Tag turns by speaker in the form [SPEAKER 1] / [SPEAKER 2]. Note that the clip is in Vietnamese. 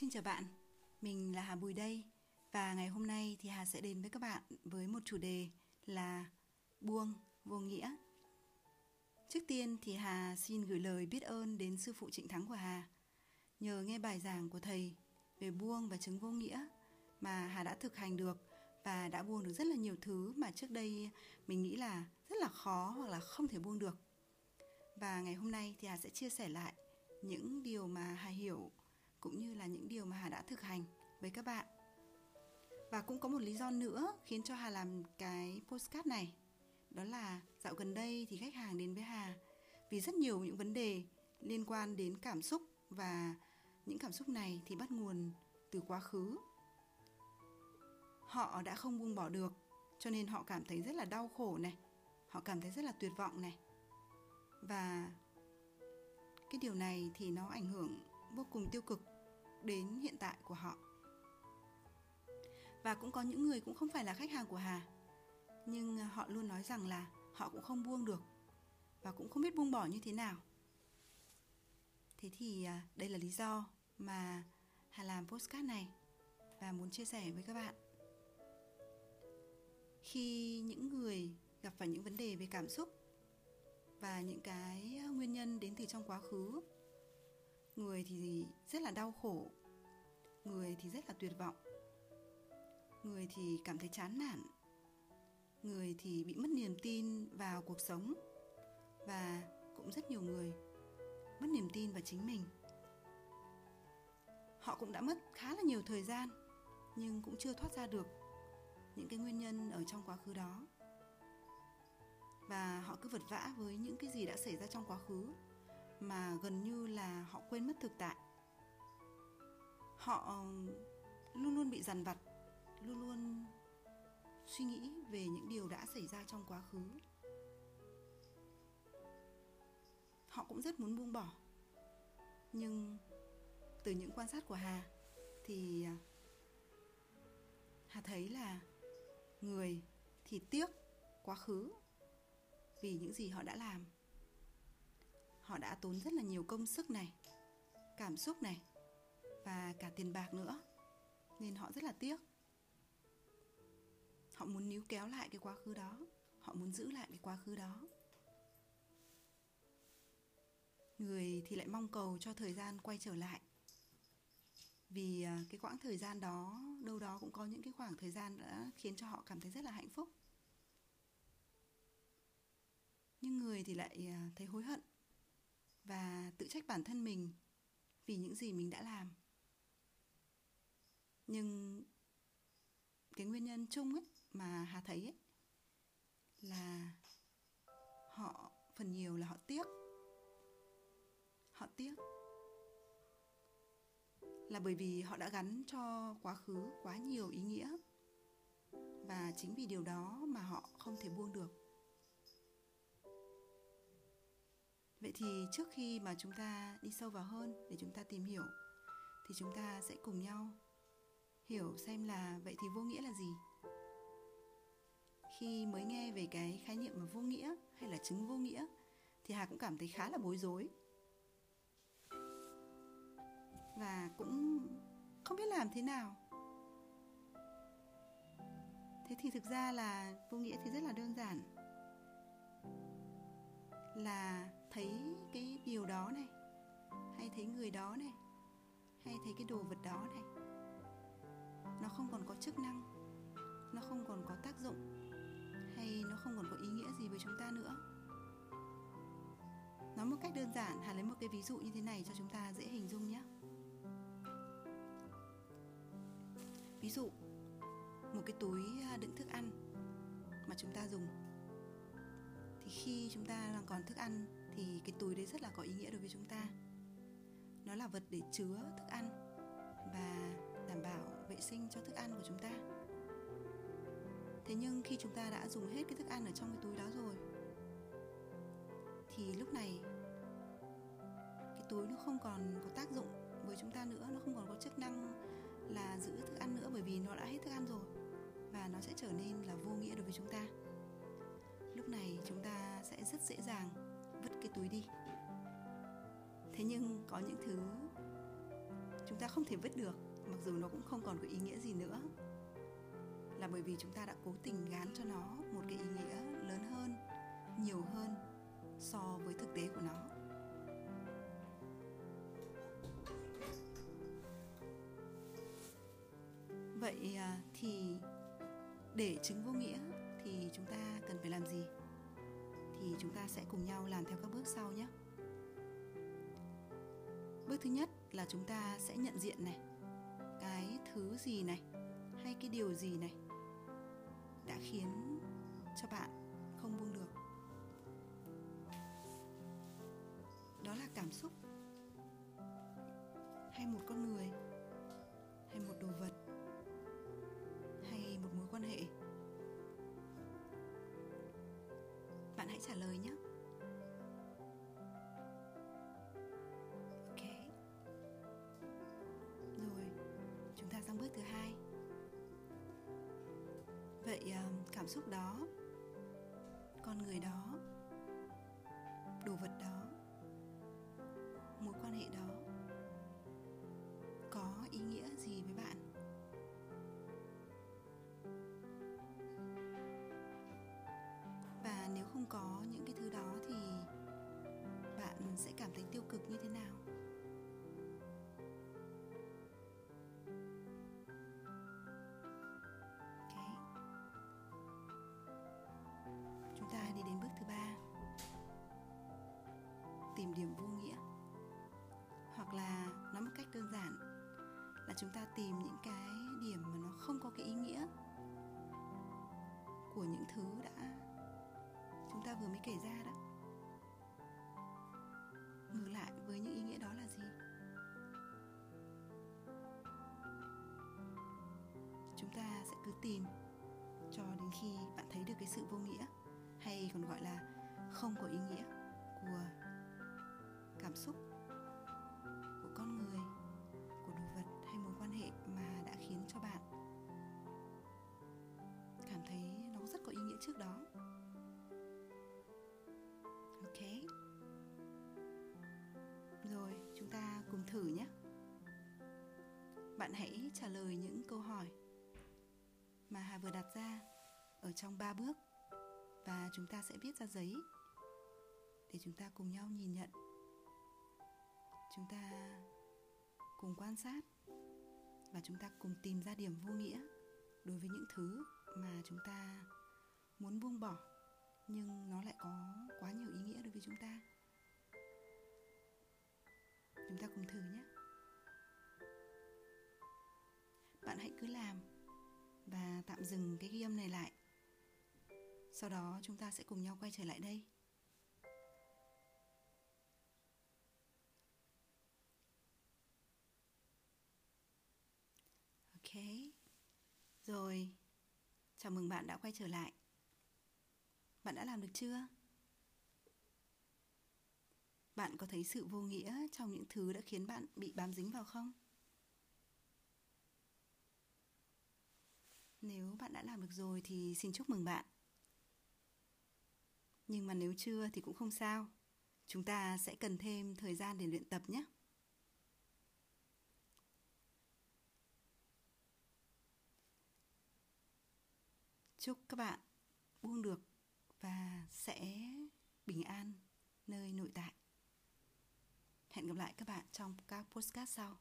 [SPEAKER 1] Xin chào bạn, mình là Hà Bùi đây và ngày hôm nay thì Hà sẽ đến với các bạn với một chủ đề là buông vô nghĩa. Trước tiên thì Hà xin gửi lời biết ơn đến sư phụ Trịnh Thắng của Hà. Nhờ nghe bài giảng của thầy về buông và chứng vô nghĩa mà Hà đã thực hành được và đã buông được rất là nhiều thứ mà trước đây mình nghĩ là rất là khó hoặc là không thể buông được. Và ngày hôm nay thì Hà sẽ chia sẻ lại những điều mà Hà hiểu cũng như là những điều mà Hà đã thực hành với các bạn. Và cũng có một lý do nữa khiến cho Hà làm cái postcard này. Đó là dạo gần đây thì khách hàng đến với Hà vì rất nhiều những vấn đề liên quan đến cảm xúc và những cảm xúc này thì bắt nguồn từ quá khứ. Họ đã không buông bỏ được cho nên họ cảm thấy rất là đau khổ này, họ cảm thấy rất là tuyệt vọng này. Và cái điều này thì nó ảnh hưởng vô cùng tiêu cực đến hiện tại của họ. Và cũng có những người cũng không phải là khách hàng của hà, nhưng họ luôn nói rằng là họ cũng không buông được và cũng không biết buông bỏ như thế nào. Thế thì à, đây là lý do mà hà làm postcard này và muốn chia sẻ với các bạn. Khi những người gặp phải những vấn đề về cảm xúc và những cái nguyên nhân đến từ trong quá khứ người thì rất là đau khổ. Người thì rất là tuyệt vọng. Người thì cảm thấy chán nản. Người thì bị mất niềm tin vào cuộc sống. Và cũng rất nhiều người mất niềm tin vào chính mình. Họ cũng đã mất khá là nhiều thời gian, nhưng cũng chưa thoát ra được những cái nguyên nhân ở trong quá khứ đó. Và họ cứ vật vã với những cái gì đã xảy ra trong quá khứ mà gần như là họ quên mất thực tại. Họ luôn luôn bị dằn vặt, luôn luôn suy nghĩ về những điều đã xảy ra trong quá khứ. Họ cũng rất muốn buông bỏ, nhưng từ những quan sát của hà thì à, hà thấy là người thì tiếc quá khứ vì những gì họ đã làm họ đã tốn rất là nhiều công sức này, cảm xúc này, và cả tiền bạc nữa. Nên họ rất là tiếc. Họ muốn níu kéo lại cái quá khứ đó. Họ muốn giữ lại cái quá khứ đó. Người thì lại mong cầu cho thời gian quay trở lại. Vì à, cái quãng thời gian đó, đâu đó cũng có những cái khoảng thời gian đã khiến cho họ cảm thấy rất là hạnh phúc. Nhưng người thì lại à, thấy hối hận và tự trách bản thân mình vì những gì mình đã làm. Nhưng cái nguyên nhân chung ấy mà hà thấy ấy là họ, phần nhiều là họ tiếc. Họ tiếc là bởi vì họ đã gắn cho quá khứ quá nhiều ý nghĩa và chính vì điều đó mà họ không thể buông được. Vậy thì trước khi mà chúng ta đi sâu vào hơn để chúng ta tìm hiểu, thì chúng ta sẽ cùng nhau hiểu xem là vậy thì vô nghĩa là gì? Khi mới nghe về cái khái niệm mà vô nghĩa hay là chứng vô nghĩa, thì hà cũng cảm thấy khá là bối rối. Và cũng không biết làm thế nào. Thế thì thực ra là vô nghĩa thì rất là đơn giản. Là thấy cái điều đó này, hay thấy người đó này, hay thấy cái đồ vật đó này, nó không còn có chức năng, nó không còn có tác dụng, hay nó không còn có ý nghĩa gì với chúng ta nữa? Nói một cách đơn giản, hà lấy một cái ví dụ như thế này cho chúng ta dễ hình dung nhé. Ví dụ, một cái túi à, đựng thức ăn mà chúng ta dùng, thì khi chúng ta còn thức ăn thì cái túi đấy rất là có ý nghĩa đối với chúng ta. Nó là vật để chứa thức ăn và đảm bảo vệ sinh cho thức ăn của chúng ta. Thế nhưng khi chúng ta đã dùng hết cái thức ăn ở trong cái túi đó rồi, thì lúc này cái túi nó không còn có tác dụng với chúng ta nữa, nó không còn có chức năng là giữ thức ăn nữa bởi vì nó đã hết thức ăn rồi và nó sẽ trở nên là vô nghĩa đối với chúng ta. Lúc này chúng ta sẽ rất dễ dàng cái túi đi. Thế nhưng có những thứ chúng ta không thể vứt được, mặc dù nó cũng không còn có ý nghĩa gì nữa. Là bởi vì chúng ta đã cố tình gán cho nó một cái ý nghĩa lớn hơn, nhiều hơn so với thực tế của nó. Vậy à, thì để chứng vô nghĩa thì chúng ta cần phải làm gì? Thì chúng ta sẽ cùng nhau làm theo các bước sau nhé. Bước thứ nhất là chúng ta sẽ nhận diện này, cái thứ gì này, hay cái điều gì này đã khiến cho bạn không buông được. Đó là cảm xúc, hay một con người, hay một đồ vật. Hãy trả lời nhé. Ok. Rồi, chúng ta sang bước thứ hai. Vậy ờ, cảm xúc đó, con người đó, đồ vật đó có những cái thứ đó thì bạn sẽ cảm thấy tiêu cực như thế nào? Ok. Chúng ta đi đến bước thứ ba. Tìm điểm vô nghĩa. Hoặc là nói một cách đơn giản là chúng ta tìm những cái điểm mà nó không có cái ý nghĩa của những thứ đã ta vừa mới kể ra đó. Ngược lại với những ý nghĩa đó là gì? Chúng ta sẽ cứ tìm cho đến khi bạn thấy được cái sự vô nghĩa, hay còn gọi là không có ý nghĩa của cảm xúc, của con người, của đồ vật hay mối quan hệ mà đã khiến cho bạn cảm thấy nó rất có ý nghĩa trước đó thế. Rồi, chúng ta cùng thử nhé. Bạn hãy trả lời những câu hỏi mà hà vừa đặt ra ở trong ba bước và chúng ta sẽ viết ra giấy để chúng ta cùng nhau nhìn nhận. Chúng ta cùng quan sát và chúng ta cùng tìm ra điểm vô nghĩa đối với những thứ mà chúng ta muốn buông bỏ nhưng nó lại có quá nhiều ý nghĩa đối với chúng ta. Chúng ta cùng thử nhé. Bạn hãy cứ làm và tạm dừng cái ghi âm này lại. Sau đó chúng ta sẽ cùng nhau quay trở lại đây. Ok. Rồi. Chào mừng bạn đã quay trở lại bạn đã làm được chưa? Bạn có thấy sự vô nghĩa trong những thứ đã khiến bạn bị bám dính vào không? Nếu bạn đã làm được rồi thì xin chúc mừng bạn. Nhưng mà nếu chưa thì cũng không sao. Chúng ta sẽ cần thêm thời gian để luyện tập nhé. Chúc các bạn buông được và sẽ bình an nơi nội tại. Hẹn gặp lại các bạn trong các postcard sau.